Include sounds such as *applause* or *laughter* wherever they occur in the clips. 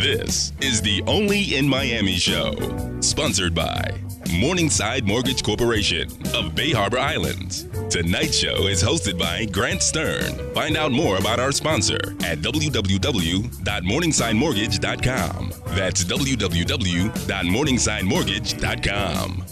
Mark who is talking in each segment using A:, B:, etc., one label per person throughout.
A: This is the Only in Miami show, sponsored by Morningside Mortgage Corporation of Bay Harbor Islands. Tonight's show is hosted by Grant Stern. Find out more about our sponsor at www.morningsidemortgage.com. That's www.morningsidemortgage.com.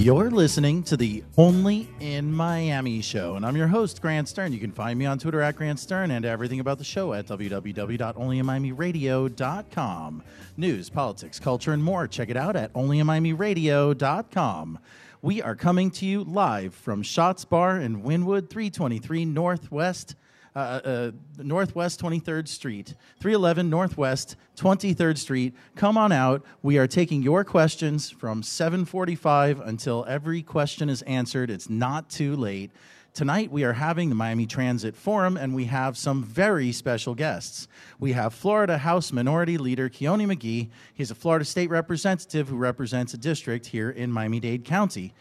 B: You're listening to the Only in Miami show, and I'm your host, Grant Stern. You can find me on Twitter at Grant Stern and everything about the show at www.onlyinmiamiradio.com. News, politics, culture, and more. Check it out at onlyinmiamiradio.com. We are coming to you live from Shots Bar in Wynwood, 323 Northwest uh, uh, Northwest 23rd Street, 311 Northwest 23rd Street. Come on out. We are taking your questions from 7:45 until every question is answered. It's not too late. Tonight, we are having the Miami Transit Forum, and we have some very special guests. We have Florida House Minority Leader Kionne McGhee. He's a Florida State Representative who represents a district here in Miami Dade County.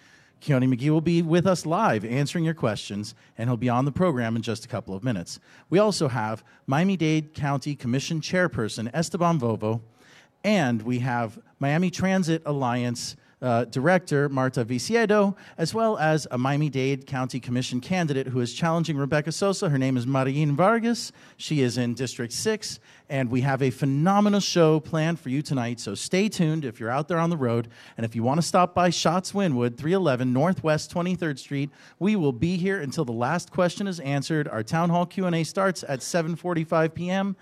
B: Kionne McGhee will be with us live answering your questions, and he'll be on the program in just a couple of minutes. We also have Miami Dade County Commission Chairperson Esteban Bovo, and we have Miami Transit Alliance uh, Director Marta Viciedo, as well as a Miami Dade County Commission candidate who is challenging Rebecca Sosa. Her name is Maryin Vargas. She is in District 6, and we have a phenomenal show planned for you tonight. So stay tuned if you're out there on the road. And if you want to stop by Shots Wynwood, 311 Northwest 23rd Street, we will be here until the last question is answered. Our town hall Q&A starts at 7:45 p.m.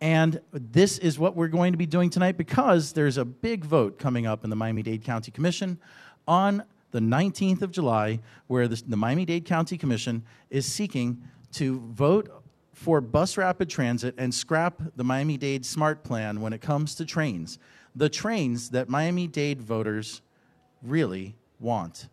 B: And this is what we're going to be doing tonight because there's a big vote coming up in the Miami Dade County Commission on the 19th of July, where the, the Miami Dade County Commission is seeking to vote for bus rapid transit and scrap the Miami Dade Smart Plan when it comes to trains. The trains that Miami Dade voters really want.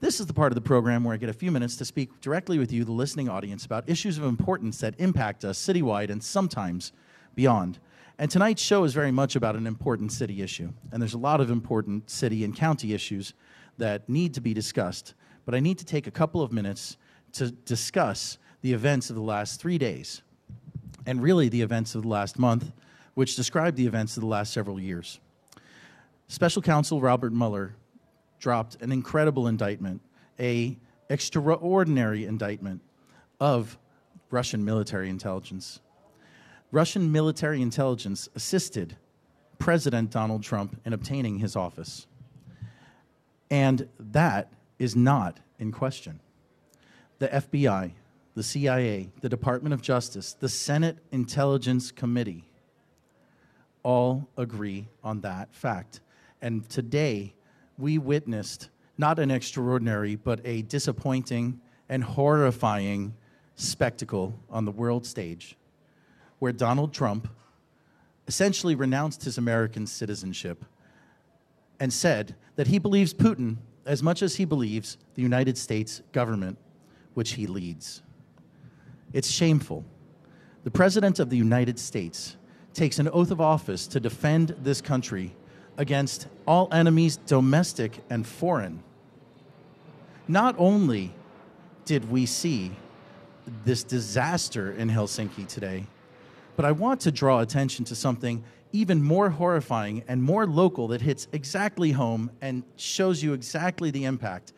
B: This is the part of the program where I get a few minutes to speak directly with you, the listening audience, about issues of importance that impact us citywide and sometimes beyond. And tonight's show is very much about an important city issue. And there's a lot of important city and county issues that need to be discussed. But I need to take a couple of minutes to discuss the events of the last three days, and really the events of the last month, which describe the events of the last several years. Special counsel Robert Mueller dropped an incredible indictment, a extraordinary indictment of Russian military intelligence. Russian military intelligence assisted President Donald Trump in obtaining his office. And that is not in question. The FBI, the CIA, the Department of Justice, the Senate Intelligence Committee all agree on that fact. And today, we witnessed not an extraordinary, but a disappointing and horrifying spectacle on the world stage where Donald Trump essentially renounced his American citizenship and said that he believes Putin as much as he believes the United States government, which he leads. It's shameful. The President of the United States takes an oath of office to defend this country against all enemies, domestic and foreign. Not only did we see this disaster in Helsinki today, but I want to draw attention to something even more horrifying and more local that hits exactly home and shows you exactly the impact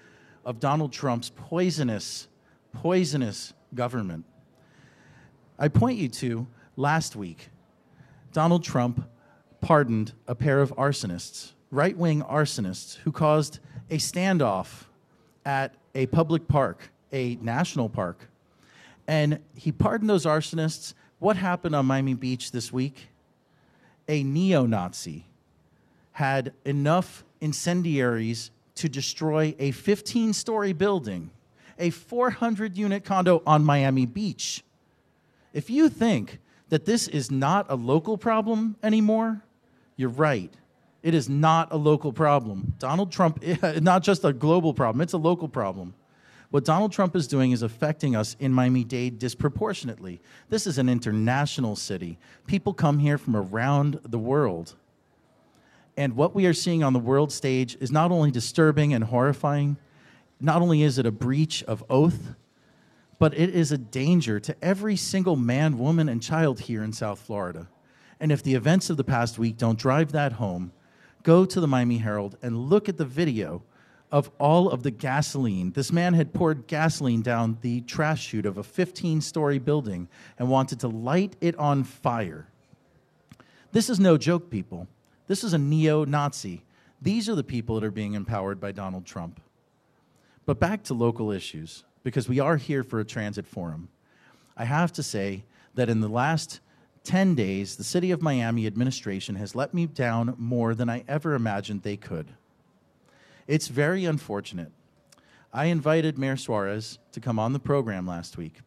B: of Donald Trump's poisonous, poisonous government. I point you to last week, Donald Trump pardoned a pair of arsonists, right wing arsonists, who caused a standoff at a public park, a national park. And he pardoned those arsonists what happened on Miami Beach this week? A neo Nazi had enough incendiaries to destroy a 15 story building, a 400 unit condo on Miami Beach. If you think that this is not a local problem anymore, you're right. It is not a local problem. Donald Trump, *laughs* not just a global problem, it's a local problem. What Donald Trump is doing is affecting us in Miami Dade disproportionately. This is an international city. People come here from around the world. And what we are seeing on the world stage is not only disturbing and horrifying, not only is it a breach of oath, but it is a danger to every single man, woman, and child here in South Florida. And if the events of the past week don't drive that home, go to the Miami Herald and look at the video of all of the gasoline. This man had poured gasoline down the trash chute of a 15 story building and wanted to light it on fire. This is no joke, people. This is a neo Nazi. These are the people that are being empowered by Donald Trump. But back to local issues, because we are here for a transit forum. I have to say that in the last 10 days, the City of Miami administration has let me down more than I ever imagined they could. It's very unfortunate. I invited Mayor Suarez to come on the program last week,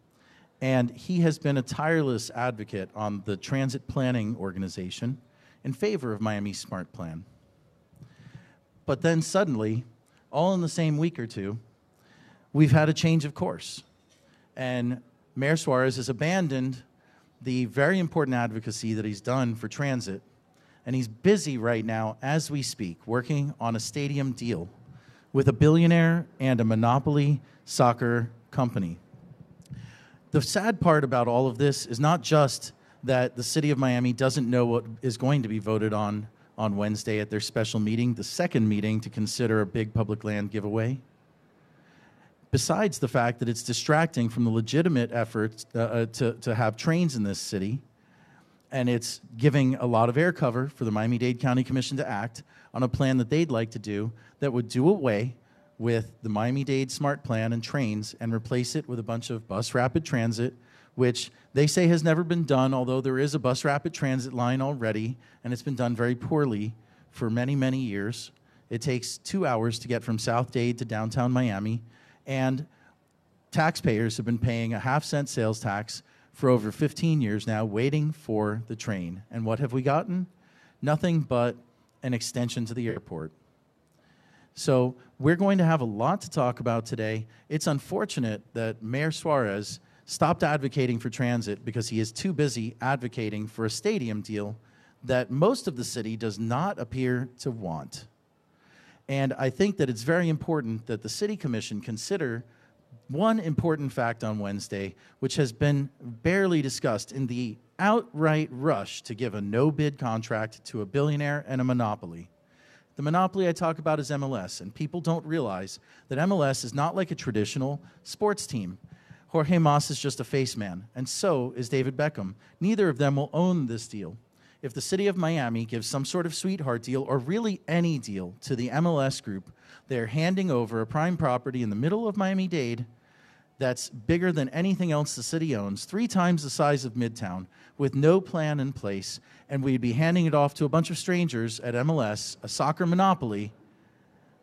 B: and he has been a tireless advocate on the transit planning organization in favor of Miami's Smart Plan. But then suddenly, all in the same week or two, we've had a change of course. And Mayor Suarez has abandoned the very important advocacy that he's done for transit. And he's busy right now, as we speak, working on a stadium deal with a billionaire and a monopoly soccer company. The sad part about all of this is not just that the city of Miami doesn't know what is going to be voted on on Wednesday at their special meeting, the second meeting to consider a big public land giveaway besides the fact that it's distracting from the legitimate efforts uh, uh, to, to have trains in this city, and it's giving a lot of air cover for the Miami Dade County Commission to act on a plan that they'd like to do that would do away with the Miami Dade Smart Plan and trains and replace it with a bunch of bus rapid transit, which they say has never been done, although there is a bus rapid transit line already, and it's been done very poorly for many, many years. It takes two hours to get from South Dade to downtown Miami and taxpayers have been paying a half cent sales tax for over 15 years now, waiting for the train. And what have we gotten? Nothing but an extension to the airport. So, we're going to have a lot to talk about today. It's unfortunate that Mayor Suarez stopped advocating for transit because he is too busy advocating for a stadium deal that most of the city does not appear to want. And I think that it's very important that the City Commission consider one important fact on Wednesday, which has been barely discussed in the outright rush to give a no bid contract to a billionaire and a monopoly. The monopoly I talk about is MLS, and people don't realize that MLS is not like a traditional sports team. Jorge Mas is just a face man, and so is David Beckham. Neither of them will own this deal if the city of Miami gives some sort of sweetheart deal or really any deal to the MLS group, they're handing over a prime property in the middle of Miami Dade that's bigger than anything else the city owns, three times the size of Midtown, with no plan in place, and we'd be handing it off to a bunch of strangers at MLS, a soccer monopoly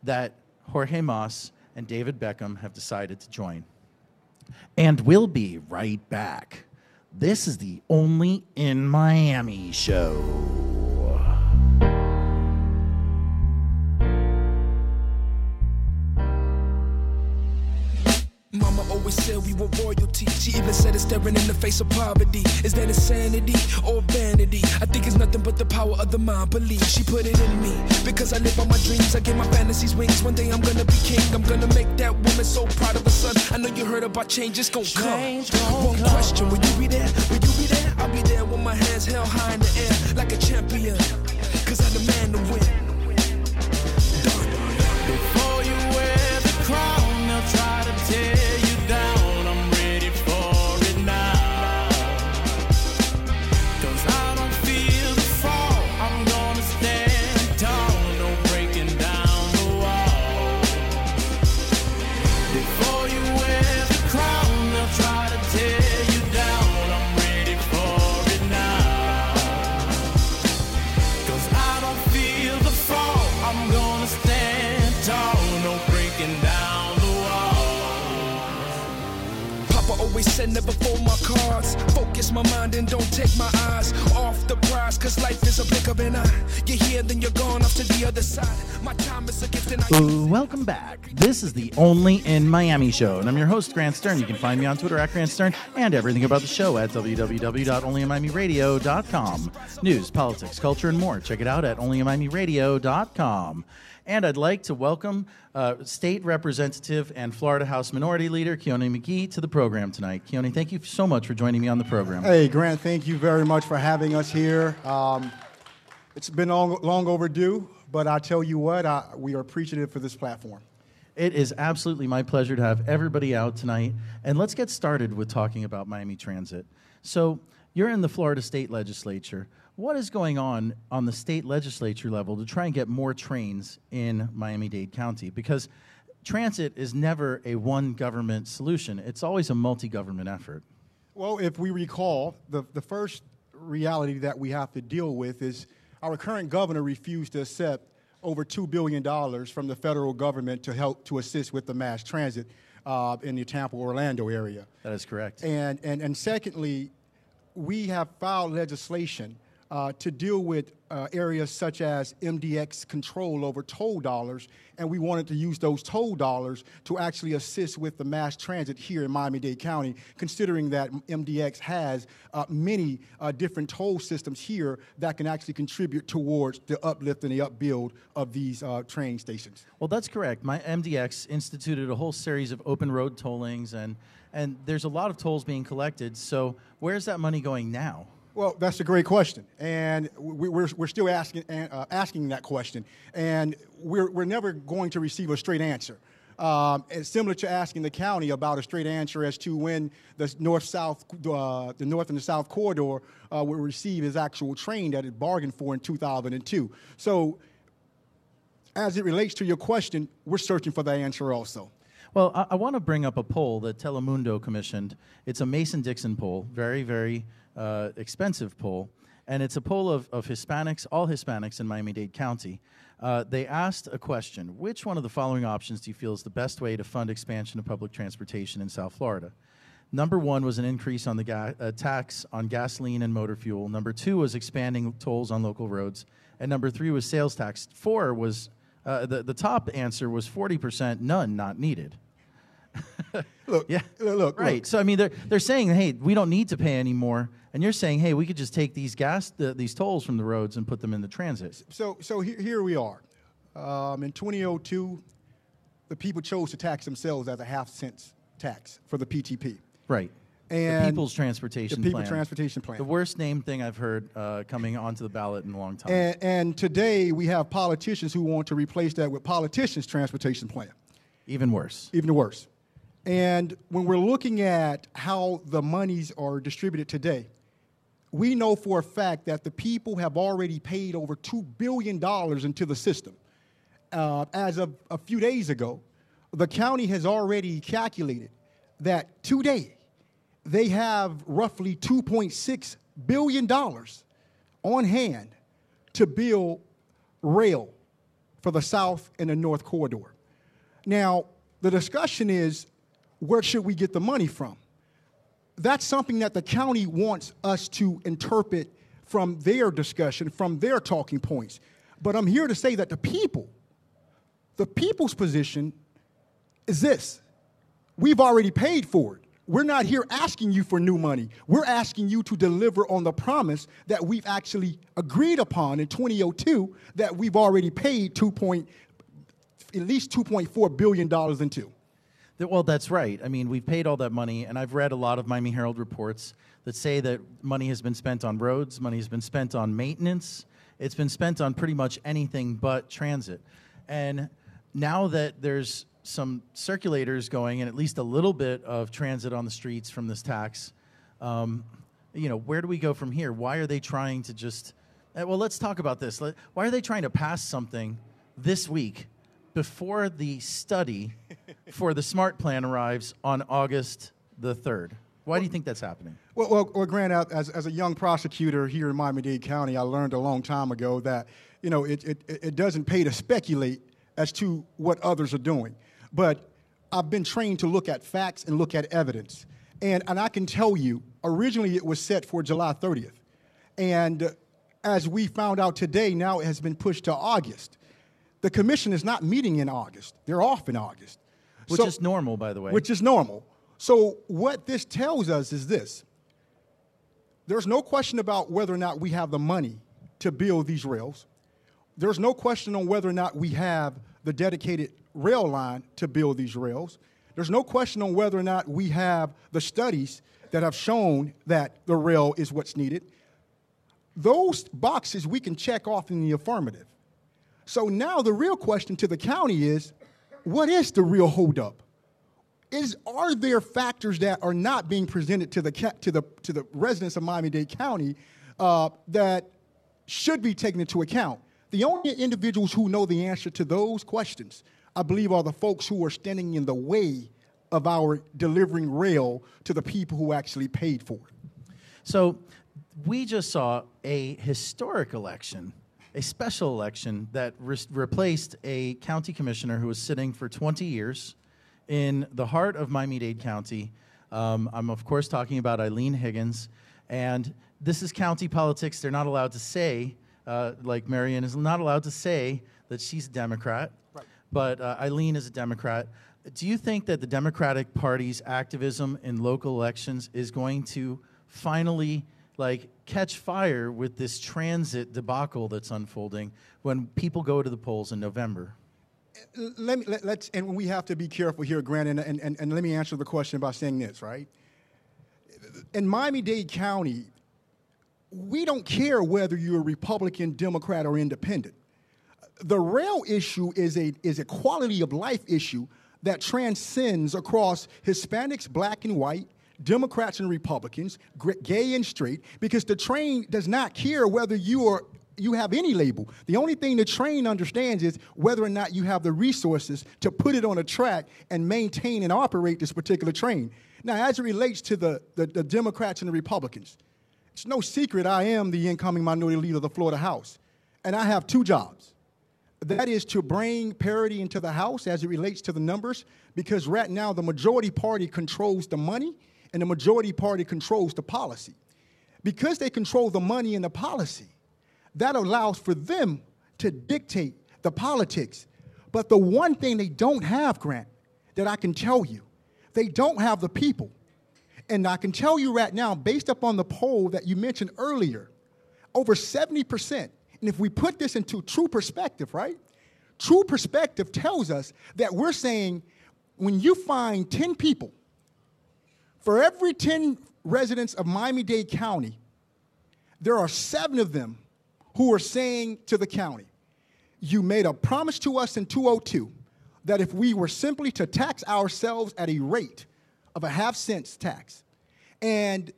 B: that Jorge Mas and David Beckham have decided to join. And we'll be right back. This is the Only in Miami show.
C: Royalty. She even said it staring in the face of poverty. Is that insanity or vanity? I think it's nothing but the power of the mind. Believe she put it in me because I live on my dreams. I give my fantasies wings. One day I'm gonna be king. I'm gonna make that woman so proud of her son. I know you heard about change. It's gonna
B: Change
C: come. One
B: come.
C: question: Will you be there? Will you be there? I'll be there with my hands held high
B: Only in Miami show, and I'm your host, Grant Stern. You can find me on Twitter at Grant Stern and everything about the show at www.onlyinmiamiradio.com. News, politics, culture, and more. Check it out at onlyinmiamiradio.com. And I'd like to welcome uh, State Representative and Florida House Minority Leader Kionne McGhee to the program tonight. Kionne, thank you so much for joining me on the program.
D: Hey, Grant, thank you very much for having us here. Um, it's been long, long overdue, but I tell you what, I, we are appreciative for this platform.
B: It is absolutely my pleasure to have everybody out tonight. And let's get started with talking about Miami Transit. So, you're in the Florida State Legislature. What is going on on the state legislature level to try and get more trains in Miami Dade County? Because transit is never a one government solution, it's always a multi government effort.
D: Well, if we recall, the, the first reality that we have to deal with is our current governor refused to accept over $2 billion from the federal government to help to assist with the mass transit uh, in the Tampa Orlando area.
B: That is correct.
D: And, and, and secondly, we have filed legislation uh, to deal with uh, areas such as MDX control over toll dollars, and we wanted to use those toll dollars to actually assist with the mass transit here in Miami-Dade County, considering that MDX has uh, many uh, different toll systems here that can actually contribute towards the uplift and the upbuild of these uh, train stations.
B: Well, that's correct. My MDX instituted a whole series of open road tollings, and, and there's a lot of tolls being collected. So where's that money going now?
D: Well, that's a great question, and we're, we're still asking, uh, asking that question, and we're, we're never going to receive a straight answer. Um, it's similar to asking the county about a straight answer as to when the north-south, uh, the north and the south corridor uh, will receive its actual train that it bargained for in 2002. So, as it relates to your question, we're searching for the answer also.
B: Well, I, I want to bring up a poll that Telemundo commissioned. It's a Mason Dixon poll, very, very uh, expensive poll, and it's a poll of, of Hispanics, all Hispanics in Miami Dade County. Uh, they asked a question Which one of the following options do you feel is the best way to fund expansion of public transportation in South Florida? Number one was an increase on the ga- uh, tax on gasoline and motor fuel. Number two was expanding tolls on local roads. And number three was sales tax. Four was uh, the, the top answer was 40%, none, not needed. *laughs*
D: look,
B: yeah,
D: look,
B: right.
D: Look.
B: So I mean, they're they're saying, hey, we don't need to pay anymore, and you're saying, hey, we could just take these gas the, these tolls from the roads and put them in the transit.
D: So so here, here we are. Um, in 2002, the people chose to tax themselves as a half cent tax for the PTP.
B: Right.
D: And
B: the People's Transportation
D: the People
B: Plan.
D: Transportation Plan.
B: The worst named thing I've heard uh, coming onto the ballot in a long time.
D: And, and today we have politicians who want to replace that with politicians' transportation plan.
B: Even worse.
D: Even worse. And when we're looking at how the monies are distributed today, we know for a fact that the people have already paid over $2 billion into the system. Uh, as of a few days ago, the county has already calculated that today they have roughly $2.6 billion on hand to build rail for the south and the north corridor. Now, the discussion is where should we get the money from? That's something that the county wants us to interpret from their discussion, from their talking points. But I'm here to say that the people, the people's position is this we've already paid for it. We're not here asking you for new money. We're asking you to deliver on the promise that we've actually agreed upon in 2002 that we've already paid 2 point, at least 2.4 billion dollars into.
B: Well, that's right. I mean, we've paid all that money, and I've read a lot of Miami Herald reports that say that money has been spent on roads, money has been spent on maintenance, it's been spent on pretty much anything but transit. And now that there's some circulators going and at least a little bit of transit on the streets from this tax, um, you know, where do we go from here? Why are they trying to just, eh, well, let's talk about this. Why are they trying to pass something this week before the study for the SMART plan arrives on August the 3rd? Why do you think that's happening?
D: Well, well, well Grant, as, as a young prosecutor here in Miami-Dade County, I learned a long time ago that, you know, it, it, it doesn't pay to speculate as to what others are doing. But I've been trained to look at facts and look at evidence. And, and I can tell you, originally it was set for July 30th. And as we found out today, now it has been pushed to August. The commission is not meeting in August, they're off in August.
B: Which so, is normal, by the way.
D: Which is normal. So, what this tells us is this there's no question about whether or not we have the money to build these rails. there's no question on whether or not we have the dedicated rail line to build these rails. There's no question on whether or not we have the studies that have shown that the rail is what's needed. Those boxes we can check off in the affirmative. So now the real question to the county is what is the real holdup? Is, are there factors that are not being presented to the, to the, to the residents of Miami Dade County uh, that should be taken into account? The only individuals who know the answer to those questions, I believe, are the folks who are standing in the way of our delivering rail to the people who actually paid for it.
B: So we just saw a historic election, a special election that re- replaced a county commissioner who was sitting for 20 years in the heart of Miami Dade County. Um, I'm, of course, talking about Eileen Higgins. And this is county politics. They're not allowed to say uh, like Marion is not allowed to say that she's a Democrat, right. but uh, Eileen is a Democrat. Do you think that the Democratic Party's activism in local elections is going to finally like catch fire with this transit debacle that's unfolding when people go to the polls in November?
D: Let me, let, us and we have to be careful here, Grant, and, and, and, and let me answer the question by saying this, right? In Miami Dade County, we don't care whether you're a Republican, Democrat, or independent. The rail issue is a, is a quality of life issue that transcends across Hispanics, black and white, Democrats and Republicans, gay and straight, because the train does not care whether you are you have any label. The only thing the train understands is whether or not you have the resources to put it on a track and maintain and operate this particular train. Now, as it relates to the, the, the Democrats and the Republicans, it's no secret I am the incoming minority leader of the Florida House. And I have two jobs. That is to bring parity into the House as it relates to the numbers, because right now the majority party controls the money and the majority party controls the policy. Because they control the money and the policy, that allows for them to dictate the politics. But the one thing they don't have, Grant, that I can tell you, they don't have the people. And I can tell you right now, based upon the poll that you mentioned earlier, over 70%. And if we put this into true perspective, right? True perspective tells us that we're saying when you find 10 people, for every 10 residents of Miami Dade County, there are seven of them who are saying to the county, You made a promise to us in 202 that if we were simply to tax ourselves at a rate of a half cents tax. And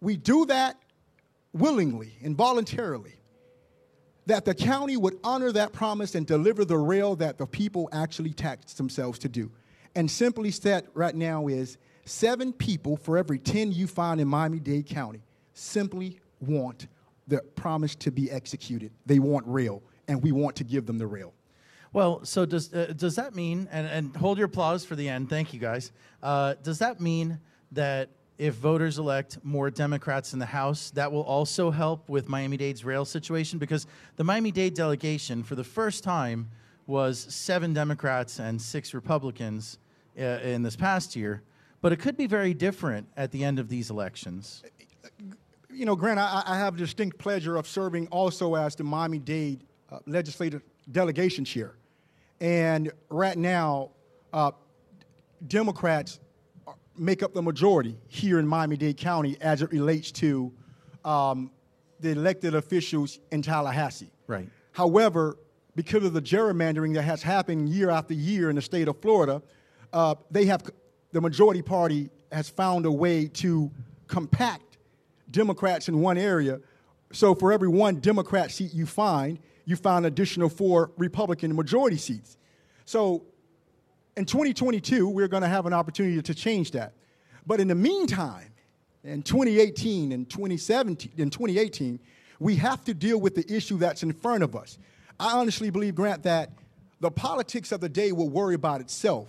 D: we do that willingly and voluntarily. That the county would honor that promise and deliver the rail that the people actually taxed themselves to do. And simply said right now is seven people for every 10 you find in Miami Dade County simply want the promise to be executed. They want rail, and we want to give them the rail.
B: Well, so does, uh, does that mean, and, and hold your applause for the end, thank you guys. Uh, does that mean that if voters elect more Democrats in the House, that will also help with Miami Dade's rail situation? Because the Miami Dade delegation, for the first time, was seven Democrats and six Republicans uh, in this past year. But it could be very different at the end of these elections.
D: You know, Grant, I, I have distinct pleasure of serving also as the Miami Dade uh, legislative delegation chair. And right now, uh, Democrats make up the majority here in Miami Dade County as it relates to um, the elected officials in Tallahassee.
B: Right.
D: However, because of the gerrymandering that has happened year after year in the state of Florida, uh, they have the majority party has found a way to compact Democrats in one area. So for every one Democrat seat you find, you find additional four Republican majority seats. So in 2022, we're going to have an opportunity to change that. But in the meantime, in 2018 and 2017 in 2018, we have to deal with the issue that's in front of us. I honestly believe, Grant, that the politics of the day will worry about itself.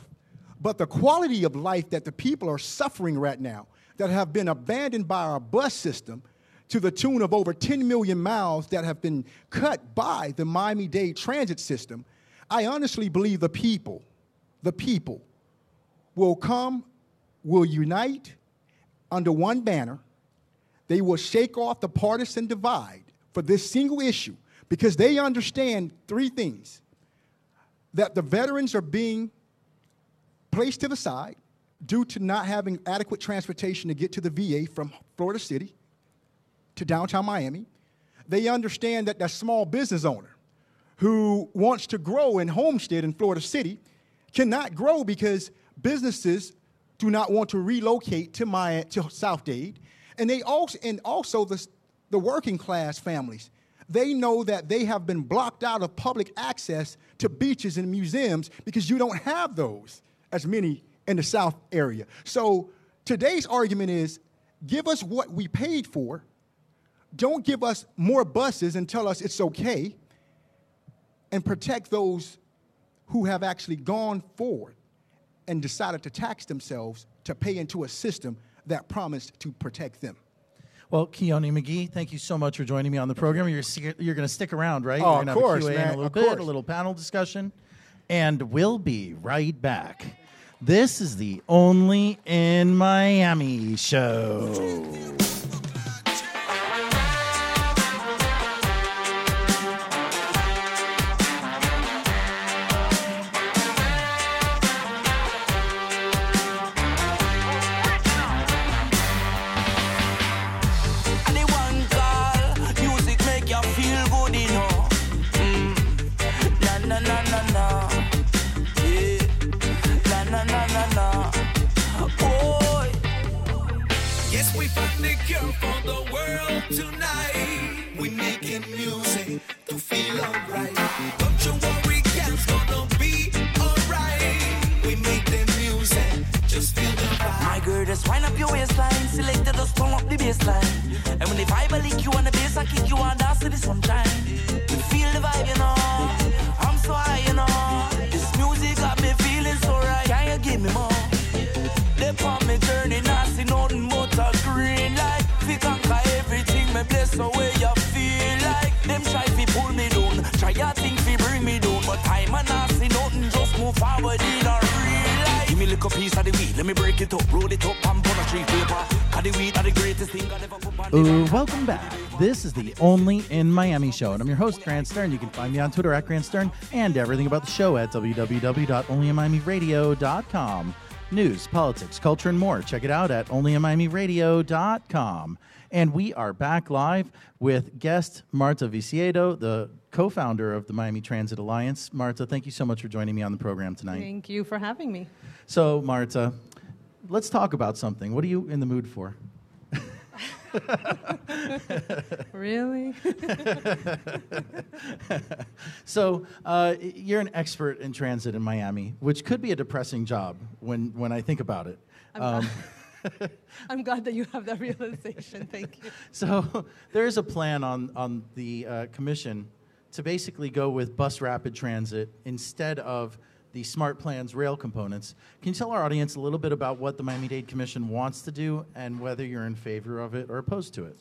D: But the quality of life that the people are suffering right now, that have been abandoned by our bus system, to the tune of over 10 million miles that have been cut by the Miami Dade transit system, I honestly believe the people, the people, will come, will unite under one banner. They will shake off the partisan divide for this single issue because they understand three things that the veterans are being placed to the side due to not having adequate transportation to get to the VA from Florida City to downtown Miami. They understand that that small business owner who wants to grow in Homestead in Florida City cannot grow because businesses do not want to relocate to my to South Dade, and they also and also the the working class families. They know that they have been blocked out of public access to beaches and museums because you don't have those as many in the South area. So today's argument is give us what we paid for. Don't give us more buses and tell us it's okay. And protect those who have actually gone forward and decided to tax themselves to pay into a system that promised to protect them.
B: Well, Kionne McGhee, thank you so much for joining me on the program. You're you're going to stick around, right?
D: Oh, of course,
B: have a Q&A in
D: man,
B: a little
D: of
B: bit,
D: course.
B: a little panel discussion, and we'll be right back. This is the Only in Miami show.
E: This
B: is the Only in Miami show, and I'm your host, Grant Stern. You can find me on Twitter at Grant Stern and everything about the show at www.onlyinmiamiradio.com. News, politics, culture, and more. Check it out at onlyinmiamiradio.com. And we are back live with guest Marta Viciedo, the co founder of the Miami Transit Alliance. Marta, thank you so much for joining me on the program tonight.
F: Thank you for having me.
B: So, Marta, let's talk about something. What are you in the mood for? *laughs*
F: Really? *laughs*
B: So uh, you're an expert in transit in Miami, which could be a depressing job when, when I think about it. Um, *laughs*
F: I'm glad that you have that realization. Thank you.
B: so there is a plan on, on the uh, commission to basically go with bus rapid transit instead of the smart plans rail components. Can you tell our audience a little bit about what the Miami Dade Commission wants to do and whether you're in favor of it or opposed to it?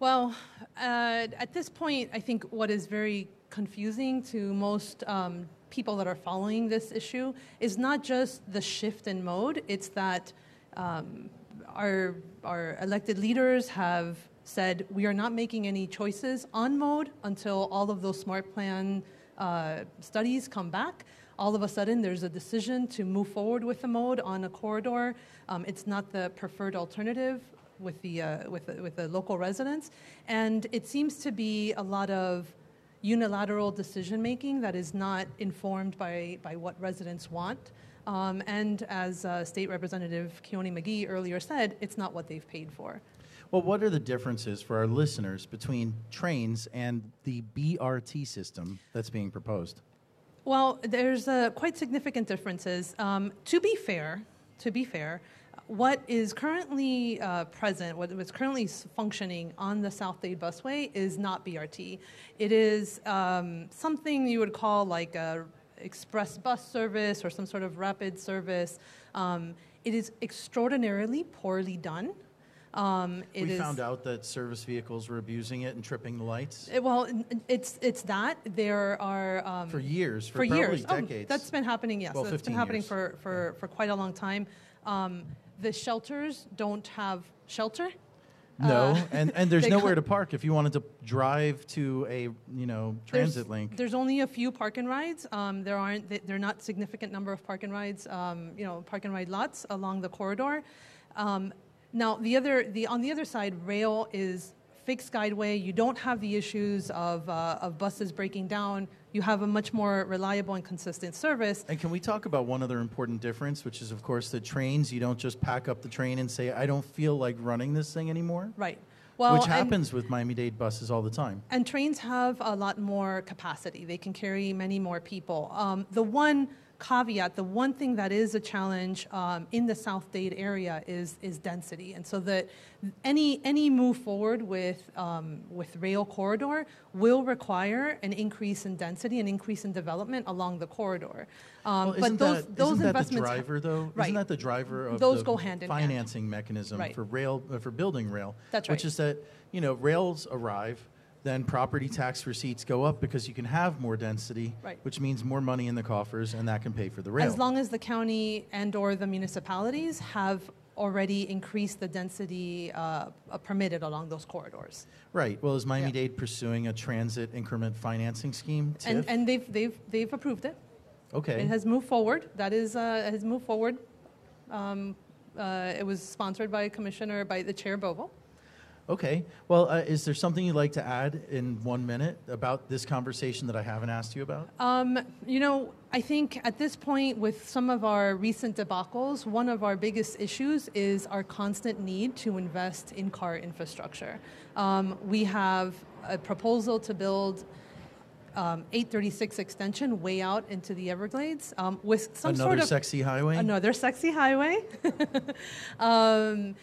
F: Well, uh, at this point, I think what is very confusing to most um, people that are following this issue is not just the shift in mode, it's that um, our, our elected leaders have said we are not making any choices on mode until all of those smart plan uh, studies come back. All of a sudden, there's a decision to move forward with the mode on a corridor. Um, it's not the preferred alternative with the, uh, with, the, with the local residents. And it seems to be a lot of unilateral decision making that is not informed by, by what residents want. Um, and as uh, State Representative Kionne McGhee earlier said, it's not what they've paid for.
B: Well, what are the differences for our listeners between trains and the BRT system that's being proposed?
F: Well, there's uh, quite significant differences. Um, to be fair, to be fair, what is currently uh, present, what is currently functioning on the South Dade busway is not BRT. It is um, something you would call like a express bus service or some sort of rapid service. Um, it is extraordinarily poorly done. Um, it
B: we
F: is-
B: found out that service vehicles were abusing it and tripping the lights
F: it- well, it's it's that there are um,
B: for years, for,
F: for
B: probably
F: years. Oh,
B: decades.
F: that's been happening. Yes,
B: Well,
F: that's been happening
B: years.
F: for for, for quite a long time. Um, the shelters don't have shelter.
B: No,
F: Uh,
B: and, and *laughs* there's nowhere to park if you wanted to drive to a you know transit
F: there's,
B: link.
F: There's only a few park and rides. Um, there aren't. they- They're not significant number of park and rides. Um, you know, park and ride lots along the corridor. Um, now, the other, the on the other side, rail is fixed guideway. You don't have the issues of uh, of buses breaking down. You have a much more reliable and consistent service.
B: And can we talk about one other important difference, which is, of course, the trains? You don't just pack up the train and say, I don't feel like running this thing anymore.
F: Right. Well,
B: which
F: and-
B: happens with Miami Dade buses all the time.
F: And trains have a lot more capacity. They can carry many more people. Um, the one caveat, the one thing that is a challenge um, in the South Dade area is is density. And so that any any move forward with um, with rail corridor will require an increase in density, an increase in development along the corridor. Um,
B: Well,
F: but those
B: that,
F: those
B: isn't that the
F: investments
B: driver, though?
F: Right.
B: Isn't that the driver of
F: Those
B: the
F: go hand in hand.
B: financing mechanism
F: Right.
B: for rail uh, for building rail?
F: That's right.
B: Which is that you know rails arrive, then property tax receipts go up because you can have more density,
F: Right.
B: which means more money in the coffers, and that can pay for the rail.
F: As long as the county and or the municipalities have already increased the density uh, permitted along those corridors.
B: right. Well, is Miami
F: Yeah.
B: Dade pursuing a transit increment financing scheme?
F: And, and they've, they've, they've approved it.
B: okay.
F: It has moved forward. That is, uh, has moved forward. Um, uh, it was sponsored by Commissioner, by the Chair Bovo.
B: Okay. Well, uh, is there something you'd like to add in one minute about this conversation that I haven't asked you about?
F: Um, you know, I think at this point, with some of our recent debacles, one of our biggest issues is our constant need to invest in car infrastructure. Um, we have a proposal to build um, 836 extension way out into the Everglades um, with some
B: Another
F: sort of another
B: sexy highway?
F: another sexy highway. *laughs* um,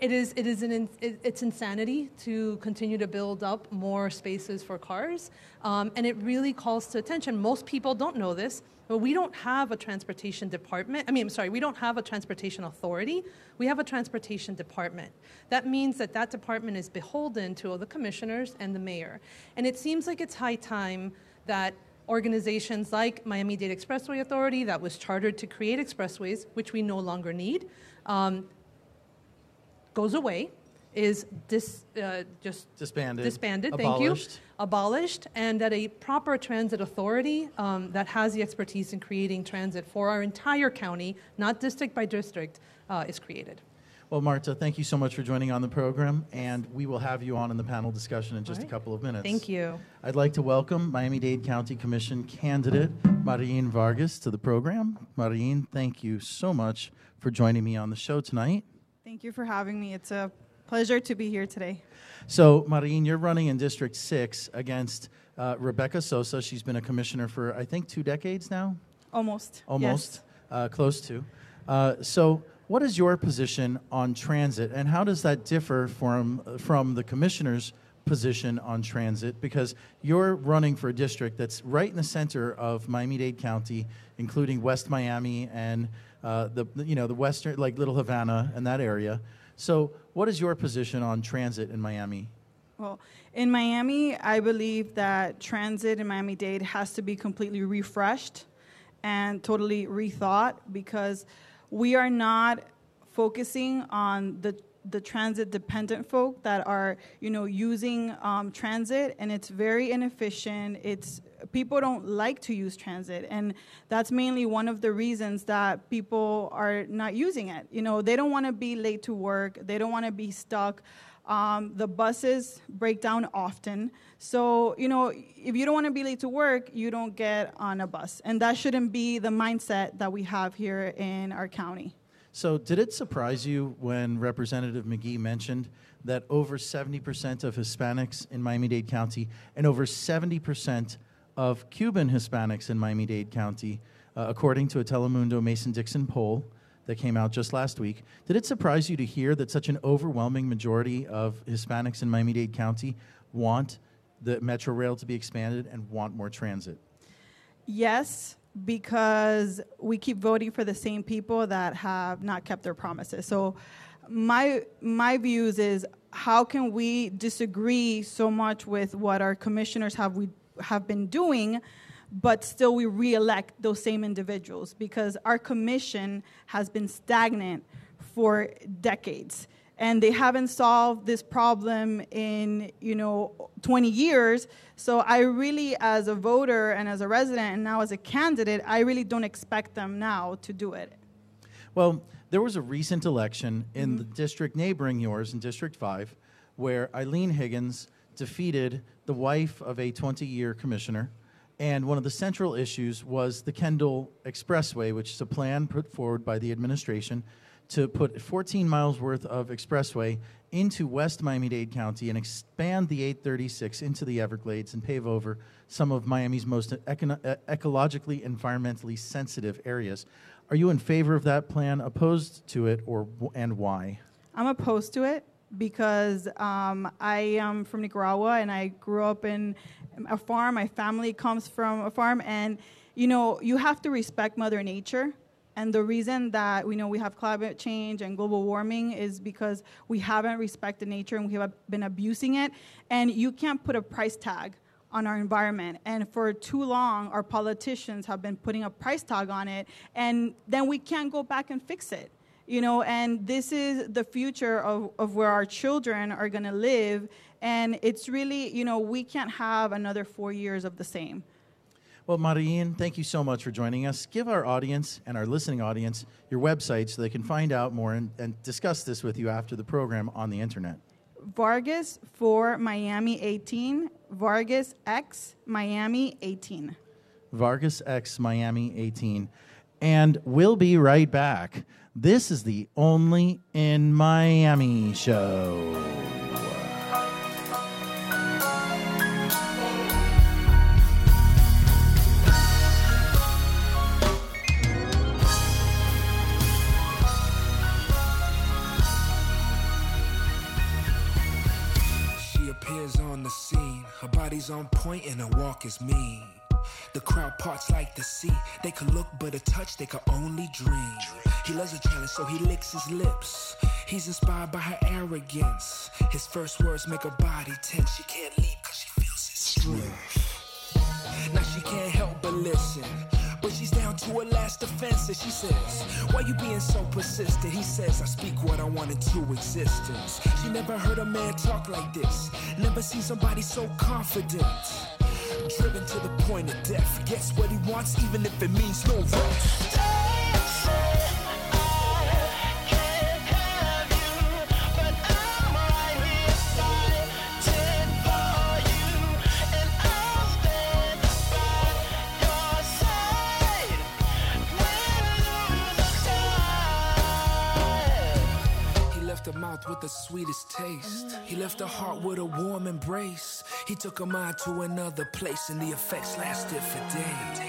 F: it is it is an it, it's insanity to continue to build up more spaces for cars, um, and it really calls to attention. Most people don't know this, but we don't have a transportation department. I mean, I'm sorry, we don't have a transportation authority. We have a transportation department. That means that that department is beholden to all the commissioners and the mayor, and it seems like it's high time that organizations like Miami Dade Expressway Authority, that was chartered to create expressways, which we no longer need, um, goes away, is dis, uh, just
B: Disbanded.
F: disbanded.
B: Abolished.
F: Thank you. Abolished, and that a proper transit authority um, that has the expertise in creating transit for our entire county, not district by district, uh, is created.
B: Well, Marta, thank you so much for joining on the program, and we will have you on in the panel discussion in just
F: All
B: a couple of minutes.
F: Thank you.
B: I'd like to welcome Miami Dade County Commission candidate Maryin Vargas to the program. Maryin, thank you so much for joining me on the show tonight.
G: Thank you for having me. It's a pleasure to be here today.
B: So, Maryin, you're running in District 6 against uh, Rebecca Sosa. She's been a commissioner for, I think, two decades now?
G: Almost.
B: Almost,
G: Yes.
B: uh, close to. Uh, so, what is your position on transit, and how does that differ from from the commissioner's position on transit? Because you're running for a district that's right in the center of Miami-Dade County, including West Miami and uh, the you know the western like Little Havana and that area. So, what is your position on transit in Miami?
G: Well, in Miami, I believe that transit in Miami Dade has to be completely refreshed and totally rethought because we are not focusing on the the transit dependent folk that are you know using um, transit and it's very inefficient it's people don't like to use transit and that's mainly one of the reasons that people are not using it you know they don't want to be late to work they don't want to be stuck um, the buses break down often. So, you know, if you don't want to be late to work, you don't get on a bus. And that shouldn't be the mindset that we have here in our county.
B: So, did it surprise you when Representative McGhee mentioned that over 70% of Hispanics in Miami Dade County and over 70% of Cuban Hispanics in Miami Dade County, uh, according to a Telemundo Mason Dixon poll that came out just last week, did it surprise you to hear that such an overwhelming majority of Hispanics in Miami Dade County want the Metro Rail to be expanded and want more transit?
G: Yes, because we keep voting for the same people that have not kept their promises. So my my views is how can we disagree so much with what our commissioners have we have been doing but still we reelect those same individuals because our commission has been stagnant for decades. And they haven't solved this problem in you know 20 years. So i really as a voter and as a resident and now as a candidate i really don't expect them now to do it.
B: Well, there was a recent election in mm-hmm. the district neighboring yours, in District 5, where Eileen Higgins defeated the wife of a 20 year commissioner. And one of the central issues was the Kendall Expressway, which is a plan put forward by the administration to put 14 miles worth of expressway into West Miami Dade County and expand the 836 into the Everglades and pave over some of Miami's most ecologically, environmentally sensitive areas. Are you in favor of that plan, opposed to it, or and why?
G: I'm opposed to it because um, I am from Nicaragua and I grew up in a farm. My family comes from a farm, and you know you have to respect Mother Nature. And the reason that we know we have climate change and global warming is because we haven't respected nature and we have been abusing it. And you can't put a price tag on our environment. And for too long, our politicians have been putting a price tag on it, and then we can't go back and fix it. You know, and this is the future of, of where our children are going to live. And it's really, you know, we can't have another four years of the same.
B: Well, Maryin, thank you so much for joining us. Give our audience and our listening audience your website so they can find out more and, and discuss this with you after the program on the internet.
G: Vargas for Miami 18, Vargas X Miami 18.
B: Vargas X Miami 18. And we'll be right back. This is the Only in Miami show.
C: She appears on the scene. Her body's on point and her walk is mean. The crowd parts like the sea. They could look, but a touch they could only dream. He loves a challenge, so he licks his lips. He's inspired by her arrogance. His first words make her body tense. She can't leave cause she feels his strength. Now she can't help but listen. But she's down to her last defense, she says, Why you being so persistent? He says, I speak what I want into existence. She never heard a man talk like this. Never seen somebody so confident. Driven to the point of death. Gets what he wants, even if it means no rest. With the sweetest taste. He left her heart with a warm embrace. He took her mind to another place, and the effects lasted for days.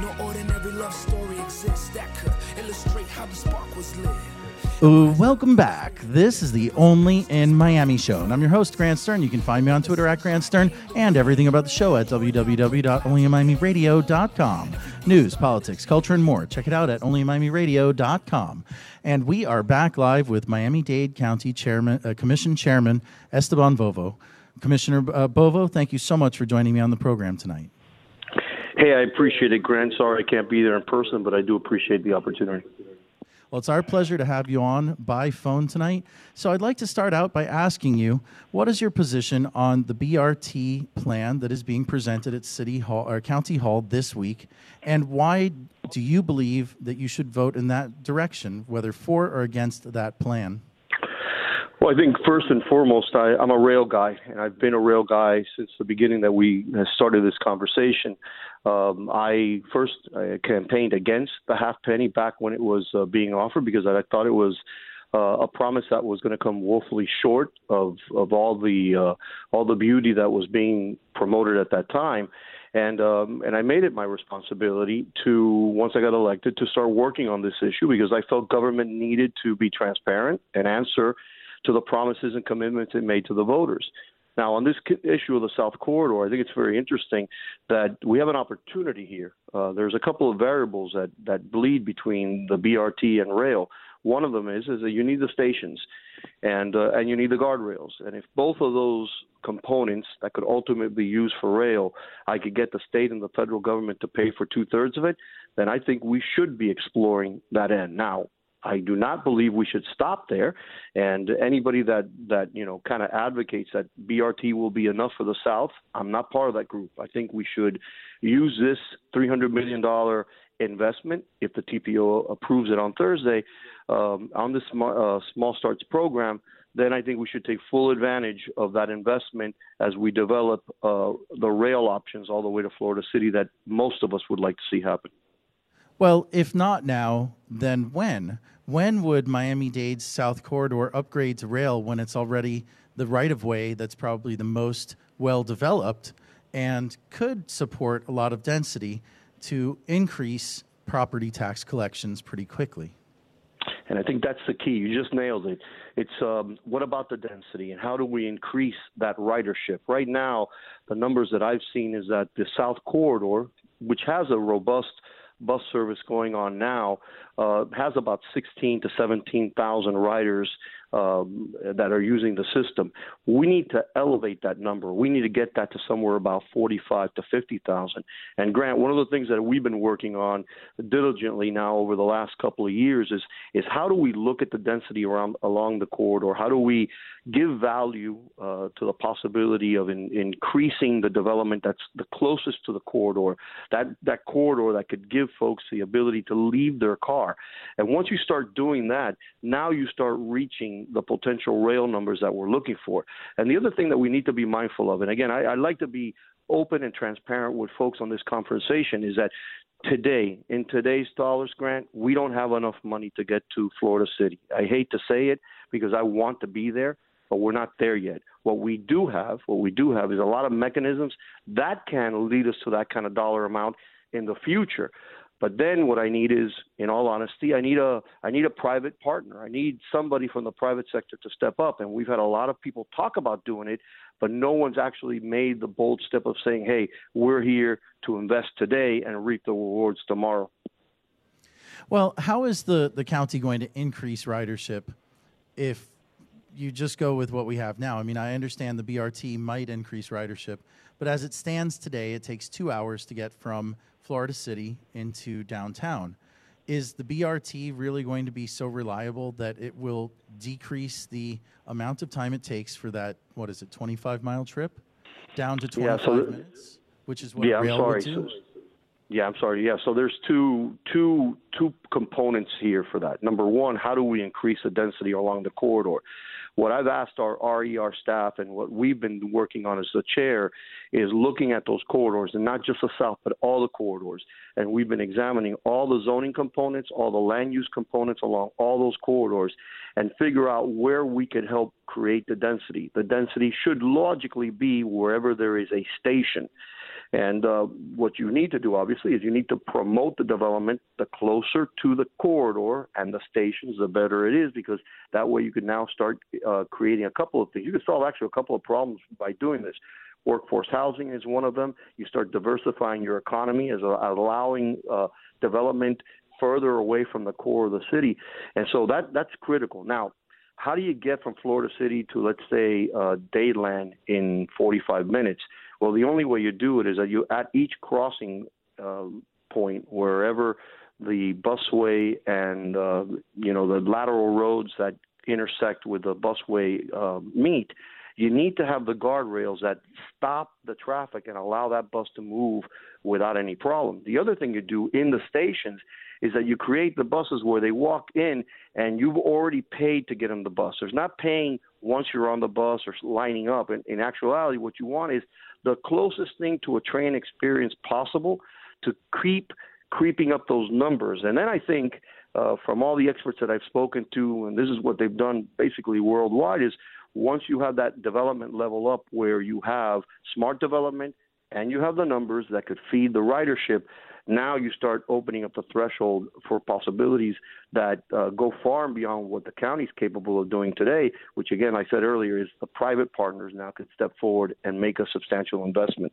C: No ordinary love story exists that could illustrate how the spark was lit.
B: Welcome back. This is the Only in Miami show, and I'm your host, Grant Stern. You can find me on Twitter at Grant Stern and everything about the show at www.onlyinmiamiradio.com. News, politics, culture, and more. Check it out at onlyinmiamiradio.com. And we are back live with Miami Dade County Chairman, uh, Commission Chairman Esteban Bovo. Commissioner uh, Bovo, thank you so much for joining me on the program tonight.
H: Hey, I appreciate it, Grant. Sorry I can't be there in person, but I do appreciate the opportunity.
B: Well, it's our pleasure to have you on by phone tonight. So I'd like to start out by asking you, what is your position on the BRT plan that is being presented at City Hall or County Hall this week, and why do you believe that you should vote in that direction, whether for or against that plan?
H: Well, I think first and foremost, I, I'm a rail guy, and I've been a rail guy since the beginning that we started this conversation. Um, I first uh, campaigned against the half penny back when it was uh, being offered because I thought it was uh, a promise that was going to come woefully short of of all the uh, all the beauty that was being promoted at that time. And um, and I made it my responsibility to once I got elected to start working on this issue because I felt government needed to be transparent and answer to the promises and commitments it made to the voters. Now, on this issue of the South Corridor, I think it's very interesting that we have an opportunity here. Uh, there's a couple of variables that, that bleed between the BRT and rail. One of them is is that you need the stations, and uh, and you need the guardrails. And if both of those components that could ultimately be used for rail, I could get the state and the federal government to pay for two thirds of it, then I think we should be exploring that end. Now, I do not believe we should stop there. And anybody that that you know kind of advocates that BRT will be enough for the South, I'm not part of that group. I think we should use this 300 million dollar investment if the TPO approves it on Thursday um, on this uh, small starts program then I think we should take full advantage of that investment as we develop uh, the rail options all the way to Florida City that most of us would like to see happen.
B: Well, if not now, then when? When would Miami Dade's South Corridor upgrade to rail when it's already the right of way that's probably the most well developed and could support a lot of density to increase property tax collections pretty quickly?
H: And I think that's the key. You just nailed it. It's um, what about the density and how do we increase that ridership? Right now, the numbers that I've seen is that the South Corridor, which has a robust bus service going on now, uh, has about 16 to 17,000 riders um, that are using the system. We need to elevate that number. We need to get that to somewhere about 45 to 50,000. And Grant, one of the things that we've been working on diligently now over the last couple of years is is how do we look at the density around along the corridor? How do we give value uh, to the possibility of in, increasing the development that's the closest to the corridor, that that corridor that could give folks the ability to leave their car. And once you start doing that, now you start reaching the potential rail numbers that we're looking for. And the other thing that we need to be mindful of, and again, I, I like to be open and transparent with folks on this conversation, is that today, in today's dollars grant, we don't have enough money to get to Florida City. I hate to say it because I want to be there, but we're not there yet. What we do have, what we do have is a lot of mechanisms that can lead us to that kind of dollar amount in the future. But then what I need is, in all honesty, I need a I need a private partner. I need somebody from the private sector to step up. And we've had a lot of people talk about doing it, but no one's actually made the bold step of saying, "Hey, we're here to invest today and reap the rewards tomorrow."
B: Well, how is the the county going to increase ridership if you just go with what we have now? I mean, I understand the BRT might increase ridership, but as it stands today, it takes two hours to get from Florida City into downtown. Is the BRT really going to be so reliable that it will decrease the amount of time it takes for that, what is it, 25 mile trip down to 25 yeah, so minutes? Which is what
H: yeah,
B: rail
H: I'm sorry.
B: would do?
H: Yeah, I'm sorry. Yeah, so there's two, two, two components here for that. Number one, how do we increase the density along the corridor? What I've asked our RER staff and what we've been working on as the chair is looking at those corridors and not just the south, but all the corridors. And we've been examining all the zoning components, all the land use components along all those corridors and figure out where we could help create the density. The density should logically be wherever there is a station. And uh, what you need to do, obviously, is you need to promote the development. The closer to the corridor and the stations, the better it is, because that way you can now start uh, creating a couple of things. You can solve actually a couple of problems by doing this. Workforce housing is one of them. You start diversifying your economy as allowing uh, development further away from the core of the city, and so that that's critical. Now, how do you get from Florida City to let's say uh, Dadeland in 45 minutes? Well, the only way you do it is that you at each crossing uh, point, wherever the busway and uh, you know the lateral roads that intersect with the busway uh, meet, you need to have the guardrails that stop the traffic and allow that bus to move without any problem. The other thing you do in the stations is that you create the buses where they walk in and you've already paid to get on the bus. There's not paying once you're on the bus or lining up. In, in actuality, what you want is the closest thing to a train experience possible to keep creeping up those numbers. And then I think uh, from all the experts that I've spoken to, and this is what they've done basically worldwide, is once you have that development level up where you have smart development and you have the numbers that could feed the ridership, now you start opening up the threshold for possibilities that uh, go far and beyond what the county is capable of doing today, which again, I said earlier, is the private partners now could step forward and make a substantial investment.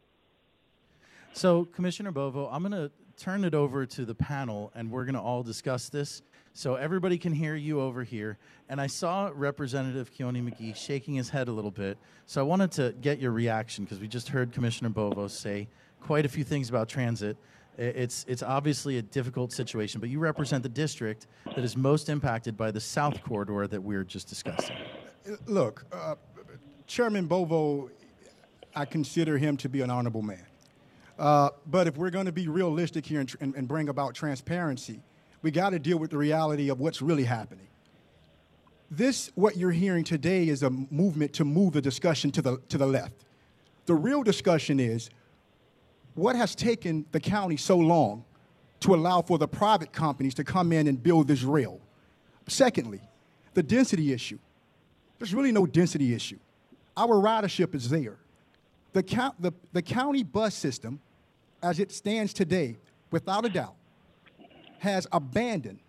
B: So, Commissioner Bovo, I'm going to turn it over to the panel and we're going to all discuss this so everybody can hear you over here. And I saw Representative Kionne McGhee shaking his head a little bit. So I wanted to get your reaction because we just heard Commissioner Bovo say quite a few things about transit. It's, it's obviously a difficult situation, but you represent the district that is most impacted by the south corridor that we're just discussing.
D: Look, uh, Chairman Bovo, I consider him to be an honorable man. Uh, but if we're going to be realistic here and, and, and bring about transparency, we got to deal with the reality of what's really happening. This, what you're hearing today, is a movement to move the discussion to the, to the left. The real discussion is what has taken the county so long to allow for the private companies to come in and build this rail? Secondly, the density issue. There's really no density issue. Our ridership is there. The, count, the, the county bus system, as it stands today, without a doubt, has abandoned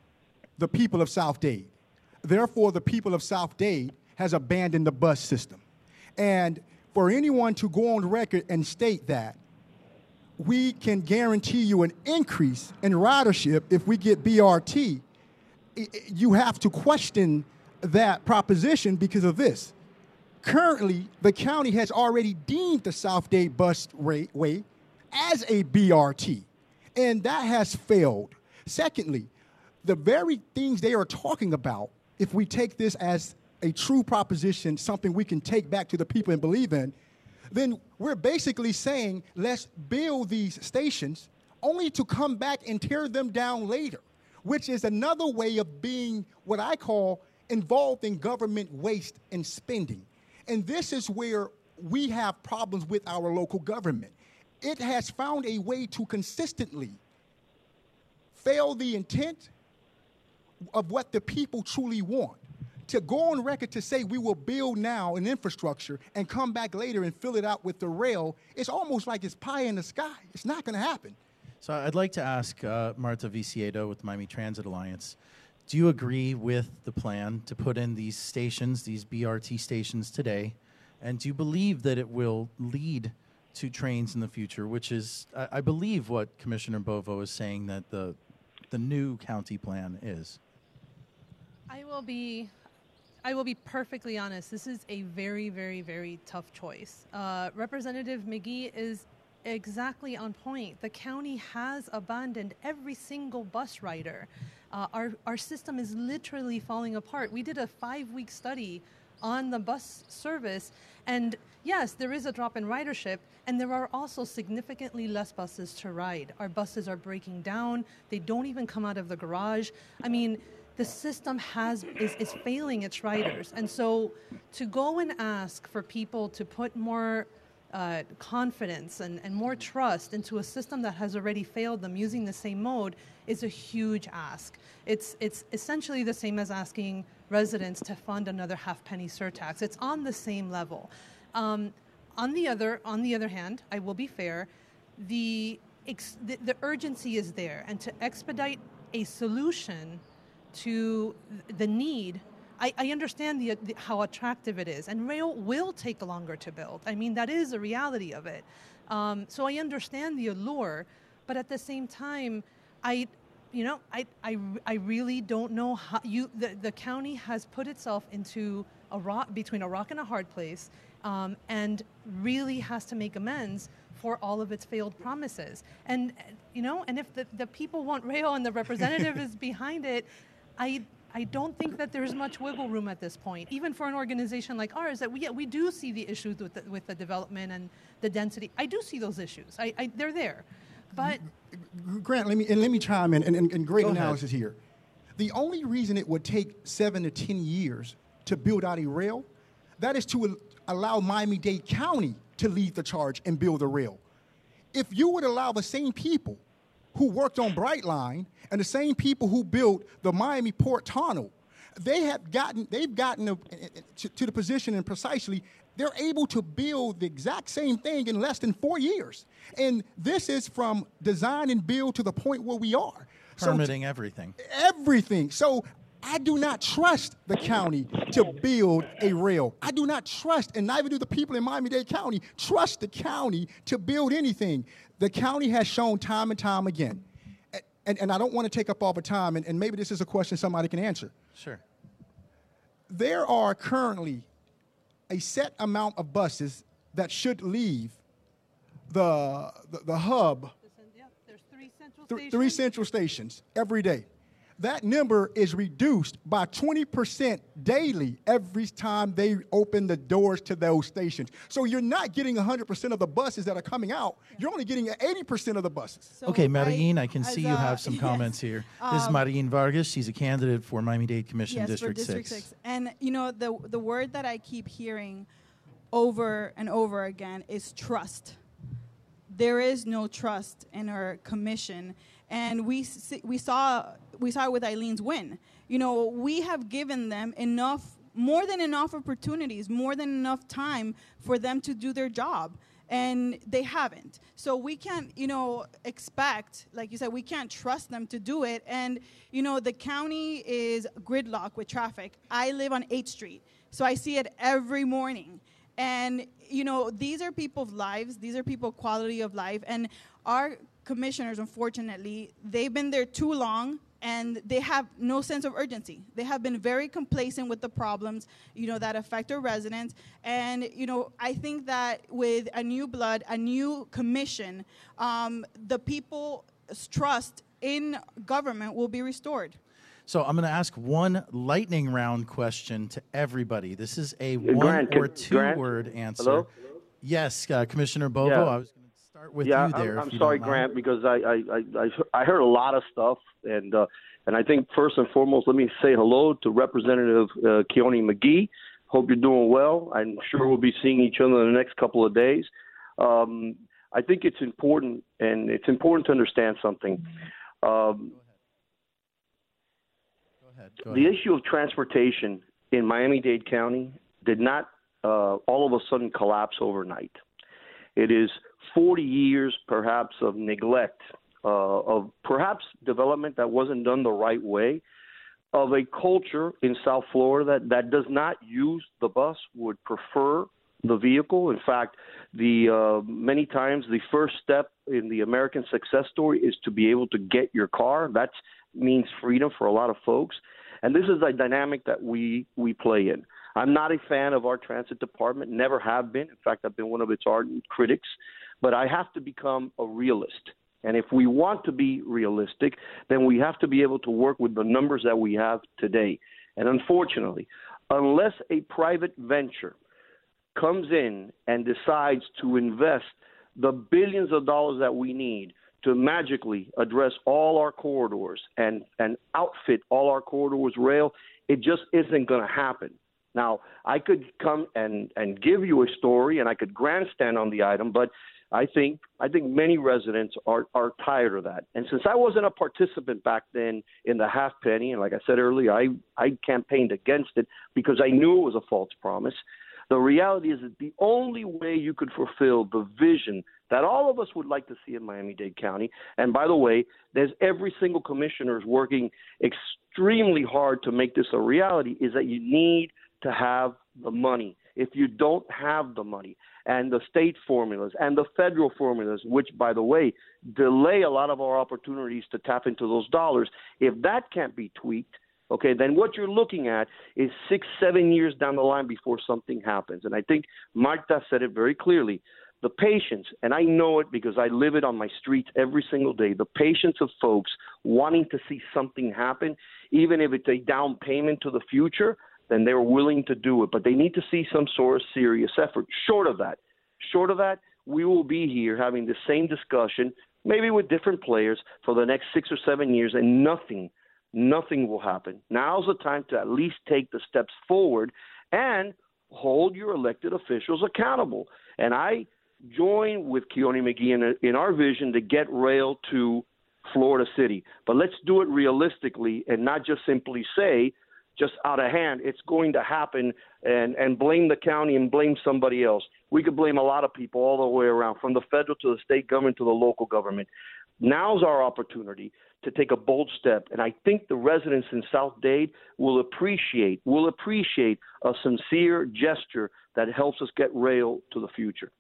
D: the people of South Dade. Therefore, the people of South Dade has abandoned the bus system. And for anyone to go on record and state that we can guarantee you an increase in ridership if we get BRT, you have to question that proposition because of this. Currently, the county has already deemed the South Dade Busway as a BRT, and that has failed. Secondly, the very things they are talking about, if we take this as a true proposition, something we can take back to the people and believe in, then we're basically saying let's build these stations only to come back and tear them down later, which is another way of being what I call involved in government waste and spending. And this is where we have problems with our local government. It has found a way to consistently fail the intent of what the people truly want to go on record to say we will build now an infrastructure and come back later and fill it out with the rail, it's almost like it's pie in the sky. It's not going to happen.
B: So I'd like to ask uh, Marta Viciedo with the Miami Transit Alliance. Do you agree with the plan to put in these stations, these BRT stations today? And do you believe that it will lead to trains in the future, which is, I, I believe, what Commissioner Bovo is saying that the, the new county plan is?
F: I will be I will be perfectly honest. This is a very, very, very tough choice. Uh, Representative McGhee is exactly on point. The county has abandoned every single bus rider. Uh, our, our system is literally falling apart. We did a five week study on the bus service, and yes, there is a drop in ridership, and there are also significantly less buses to ride. Our buses are breaking down, they don't even come out of the garage. I mean, the system has is, is failing its riders. And so to go and ask for people to put more uh, confidence and, and more trust into a system that has already failed them using the same mode is a huge ask. It's, it's essentially the same as asking residents to fund another half penny surtax. It's on the same level. Um, on, the other, on the other hand, I will be fair, the, the, the urgency is there, and to expedite a solution to the need I, I, understand the, the, how attractive it is, and rail will take longer to build. I mean, that is a reality of it. Um, so I understand the allure, but at the same time, I, you know, I, I, I really don't know how you. The, the county has put itself into a rock between a rock and a hard place, um, and really has to make amends for all of its failed promises. And you know, and if the, the people want rail and the representative is *laughs* behind it, I I don't think that there's much wiggle room at this point, even for an organization like ours. That we yeah, we do see the issues with the, with the development and the density. I do see those issues. I, I they're there, but
D: Grant, let me and let me chime in and, and, and great analysis here. The only reason it would take seven to ten years to build out a rail, that is to allow Miami-Dade County to lead the charge and build a rail. If you would allow the same people who worked on Brightline and the same people who built the Miami Port Tunnel, they have gotten they've gotten a, to, to the position and precisely they're able to build the exact same thing in less than four years. And this is from design and build to the point where we are.
B: Permitting so, everything.
D: Everything. So I do not trust the county to build a rail. I do not trust, and neither do the people in Miami Dade County trust the county to build anything. The county has shown time and time again. And, and I don't want to take up all the time, and, and maybe this is a question somebody can answer.
B: Sure.
D: There are currently a set amount of buses that should leave the, the, the hub th- three central stations every day. That number is reduced by 20% daily every time they open the doors to those stations. So you're not getting 100% of the buses that are coming out. You're only getting 80% of the buses.
G: So
B: Okay,
G: I-
B: I can
G: as
B: see you have *laughs* some
G: yes.
B: comments here. This is um, Maryin Vargas. She's a candidate for Miami-Dade Commission
G: yes,
B: District,
G: for District
B: 6.
G: Six. And you know the the word that I keep hearing over and over again is trust. There is no trust in our commission, and we we saw we saw it with Eileen's win. You know, we have given them enough, more than enough opportunities, more than enough time for them to do their job and they haven't. So we can't, you know, expect, like you said, we can't trust them to do it. And you know, the county is gridlock with traffic. I live on 8th Street, so I see it every morning. And you know, these are people's lives. These are people quality of life. And our commissioners, unfortunately, they've been there too long and they have no sense of urgency. They have been very complacent with the problems, you know, that affect our residents. And you know, I think that with a new blood, a new commission, um, the people's trust in government will be restored.
B: So I'm going to ask one lightning round question to everybody. This is a one
H: Grant,
B: or two
H: Grant?
B: word answer.
H: Hello?
B: Yes, uh, Commissioner Bovo.
H: Yeah.
B: I was going to start with
H: yeah,
B: you there.
H: I'm, I'm sorry. Grant, because I, I, I, I- heard a lot of stuff, and uh, and I think first and foremost, let me say hello to Representative uh, Kionne McGhee. Hope you're doing well. I'm sure we'll be seeing each other in the next couple of days. Um, I think it's important, and it's important to understand something. Um,
B: Go ahead. Go
H: the
B: ahead.
H: issue of transportation in Miami-Dade County did not uh, all of a sudden collapse overnight. It is 40 years, perhaps, of neglect, uh, of perhaps development that wasn't done the right way, of a culture in South Florida that, that does not use the bus, would prefer the vehicle. In fact, the uh, many times the first step in the American success story is to be able to get your car. That means freedom for a lot of folks, and this is a dynamic that we we play in. I'm not a fan of our transit department, never have been. In fact, I've been one of its ardent critics, but I have to become a realist. And if we want to be realistic, then we have to be able to work with the numbers that we have today. And unfortunately, unless a private venture comes in and decides to invest the billions of dollars that we need to magically address all our corridors and, and outfit all our corridors rail, it just isn't going to happen. Now, I could come and, and give you a story and I could grandstand on the item, but I think I think many residents are, are tired of that. And since I wasn't a participant back then in the half penny, and like I said earlier, I, I campaigned against it because I knew it was a false promise. The reality is that the only way you could fulfill the vision that all of us would like to see in Miami Dade County, and by the way, there's every single commissioner is working extremely hard to make this a reality, is that you need to have the money. If you don't have the money and the state formulas and the federal formulas, which, by the way, delay a lot of our opportunities to tap into those dollars, if that can't be tweaked, okay, then what you're looking at is six, seven years down the line before something happens. And I think Marta said it very clearly. The patience, and I know it because I live it on my streets every single day, the patience of folks wanting to see something happen, even if it's a down payment to the future, then they're willing to do it. But they need to see some sort of serious effort. Short of that, short of that, we will be here having the same discussion, maybe with different players, for the next six or seven years, and nothing, nothing will happen. Now's the time to at least take the steps forward and hold your elected officials accountable. And I join with Kionne McGhee in, in our vision to get rail to Florida City. But let's do it realistically and not just simply say, just out of hand, it's going to happen and, and blame the county and blame somebody else. We could blame a lot of people all the way around, from the federal to the state government to the local government. Now's our opportunity to take a bold step, and I think the residents in South Dade will appreciate will appreciate a sincere gesture that helps us get rail to the future.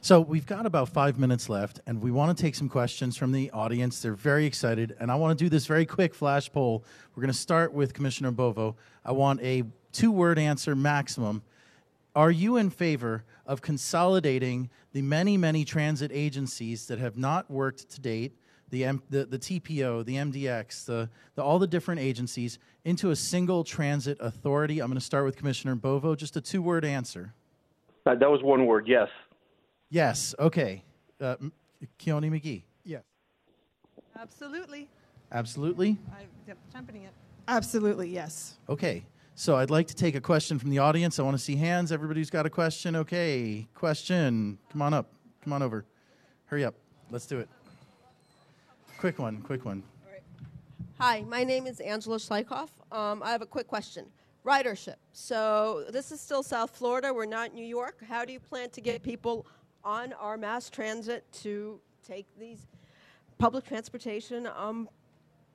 B: So we've got about five minutes left, and we want to take some questions from the audience. They're very excited, and I want to do this very quick flash poll. We're going to start with Commissioner Bovo. I want a two-word answer maximum. Are you in favor of consolidating the many, many transit agencies that have not worked to date, the, M, the, the TPO, the MDX, the, the, all the different agencies into a single transit authority? I'm going to start with Commissioner Bovo. Just a two word answer.
H: Uh, that was one word, yes.
B: Yes, okay. Uh, Kionne McGhee.
D: Yes.
F: Absolutely.
B: Absolutely?
F: I'm championing it.
G: Absolutely, yes.
B: Okay. So I'd like to take a question from the audience. I want to see hands. Everybody's got a question. Okay. Question. Come on up. Come on over. Hurry up. Let's do it. Quick one. Quick one.
I: Hi, my name is Angela Schleichoff. Um, I have a quick question. Ridership. So this is still South Florida. We're not New York. How do you plan to get people on our mass transit to take these public transportation, um,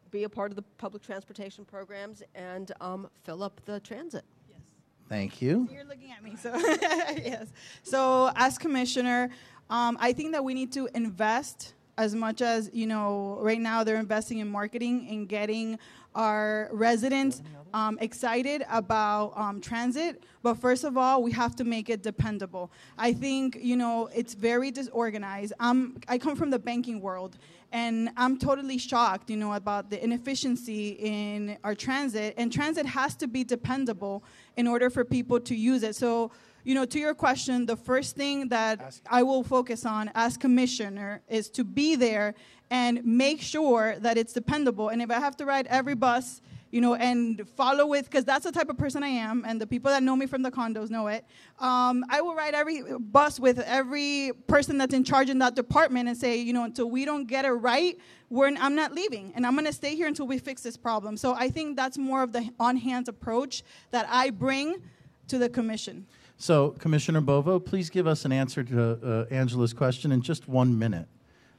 I: be a part of the public transportation programs, and um, fill up the transit? Yes.
B: Thank you.
G: You're looking at me, so *laughs* yes. So as commissioner, um, I think that we need to invest as much as you know. Right now, they're investing in marketing and getting our residents um, excited about um, transit. But first of all, we have to make it dependable. I think you know it's very disorganized. I'm, I come from the banking world, and I'm totally shocked, you know, about the inefficiency in our transit. And transit has to be dependable in order for people to use it. So you know, to your question, the first thing that I will focus on as commissioner is to be there and make sure that it's dependable. And if I have to ride every bus, you know, and follow with, because that's the type of person I am, and the people that know me from the condos know it. Um, I will ride every bus with every person that's in charge in that department and say, you know, until we don't get it right, we're, I'm not leaving, and I'm to stay here until we fix this problem. So I think that's more of the on-hands approach that I bring to the commission.
B: So, Commissioner Bovo, please give us an answer to uh, Angela's question in just one minute.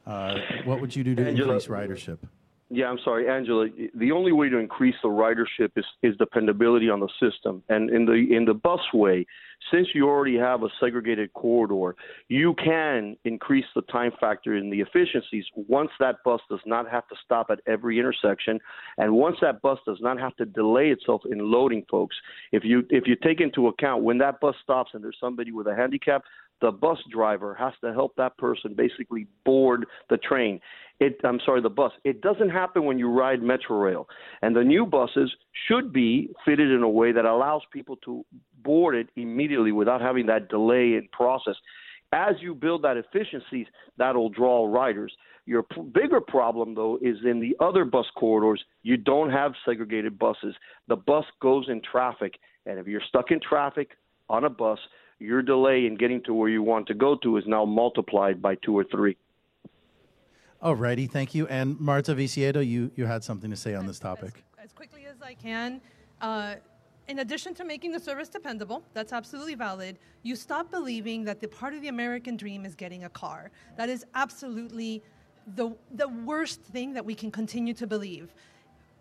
B: Uh, what would you do to
H: Angela,
B: increase ridership?
H: Yeah, I'm sorry, Angela. The only way to increase the ridership is, is dependability on the system. And in the in the busway, since you already have a segregated corridor, you can increase the time factor in the efficiencies once that bus does not have to stop at every intersection, and once that bus does not have to delay itself in loading folks. If you if you take into account when that bus stops and there's somebody with a handicap, the bus driver has to help that person basically board the train. It, I'm sorry, the bus. It doesn't happen when you ride Metrorail. And the new buses should be fitted in a way that allows people to board it immediately without having that delay in process. As you build that efficiencies, that'll draw riders. Your p- bigger problem, though, is in the other bus corridors. You don't have segregated buses. The bus goes in traffic, and if you're stuck in traffic on a bus, your delay in getting to where you want to go to is now multiplied by two or three.
B: All righty, thank you. And Marta Viciedo, you, you had something to say on this topic.
F: As, as quickly as I can, uh, in addition to making the service dependable, that's absolutely valid, you stop believing that the part of the American dream is getting a car. That is absolutely the, the worst thing that we can continue to believe.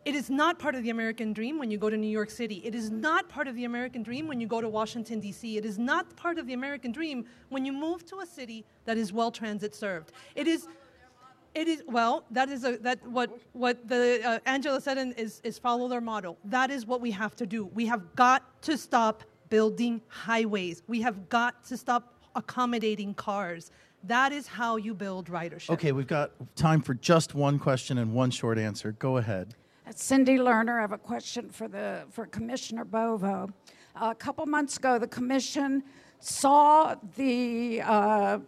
F: It is not part of the American dream when you go to New York City. It is not part of the American dream when you go to Washington, D.C. It is not part of the American dream when you move to a city that is well transit served. It is. It is well. That is a, that what what the uh, Angela said is is follow their model. That is what we have to do. We have got to stop building highways. We have got to stop accommodating cars. That is how you build ridership.
B: Okay, we've got time for just one question and one short answer. Go ahead.
J: Cindy Lerner. I have a question for the for Commissioner Bovo. a couple months ago, the commission saw the uh,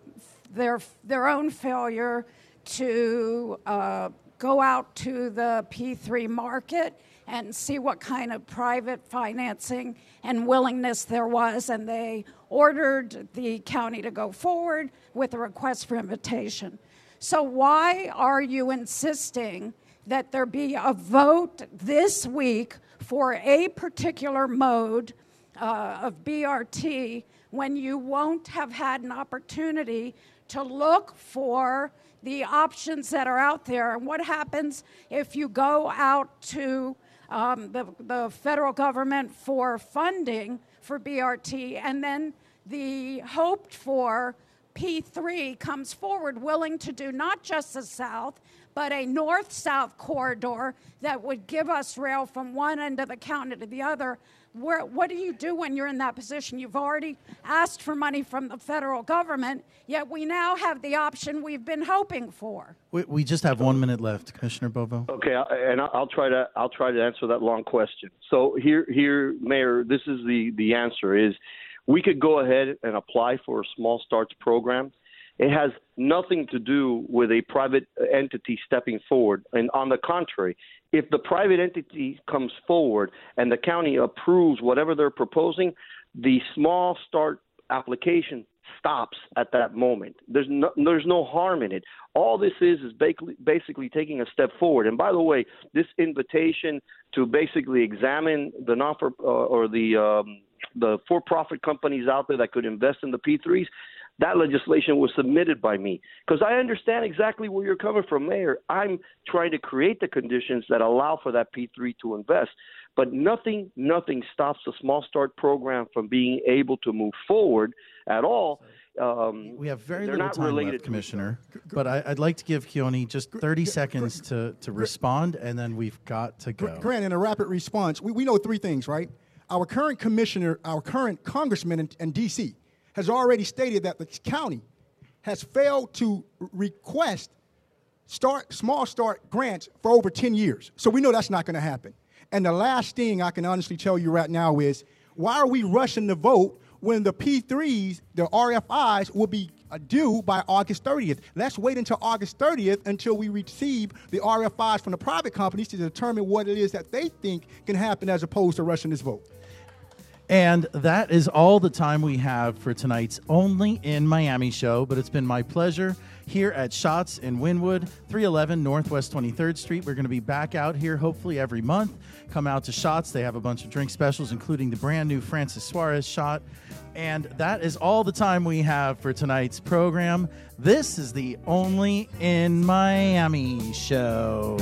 J: their their own failure to uh, go out to the P3 market and see what kind of private financing and willingness there was, and they ordered the county to go forward with a request for invitation. So, why are you insisting that there be a vote this week for a particular mode uh, of BRT when you won't have had an opportunity to look for the options that are out there. And what happens if you go out to um, the, the federal government for funding for BRT and then the hoped for P3 comes forward willing to do not just the South, but a north south corridor that would give us rail from one end of the county to the other, where, what do you do when you're in that position? You've already asked for money from the federal government, yet we now have the option we've been hoping for.
B: We, we just have one minute left, Commissioner Bovo.
H: Okay, and I'll try to I'll try to answer that long question. So here here, Mayor, this is the the answer is we could go ahead and apply for a small starts program. It has nothing to do with a private entity stepping forward. And on the contrary, if the private entity comes forward and the county approves whatever they're proposing, the small start application stops at that moment. There's no, there's no harm in it. All this is is basically, taking a step forward. And by the way, this invitation to basically examine the non uh, or the um, the for-profit companies out there that could invest in the P3s, that legislation was submitted by me because I understand exactly where you're coming from, Mayor. I'm trying to create the conditions that allow for that P3 to invest. But nothing, nothing stops the Small Start program from being able to move forward at all. Um,
B: we have very little time left, Commissioner. But I, would like to give Kionne just 30 seconds to, to respond, and then we've got to go.
D: Grant, in a rapid response, we, we know three things, right? Our current commissioner, our current congressman in, in D.C., has already stated that the county has failed to request start small start grants for over 10 years. So we know that's not going to happen. And the last thing I can honestly tell you right now is why are we rushing the vote when the P3s, the RFIs, will be due by August 30th? Let's wait until August 30th until we receive the RFIs from the private companies to determine what it is that they think can happen as opposed to rushing this vote.
B: And that is all the time we have for tonight's Only in Miami show. But it's been my pleasure here at Shots in Wynwood, 311 Northwest 23rd Street. We're going to be back out here hopefully every month. Come out to Shots. They have a bunch of drink specials, including the brand new Francis Suarez shot. And that is all the time we have for tonight's program. This is the Only in Miami show.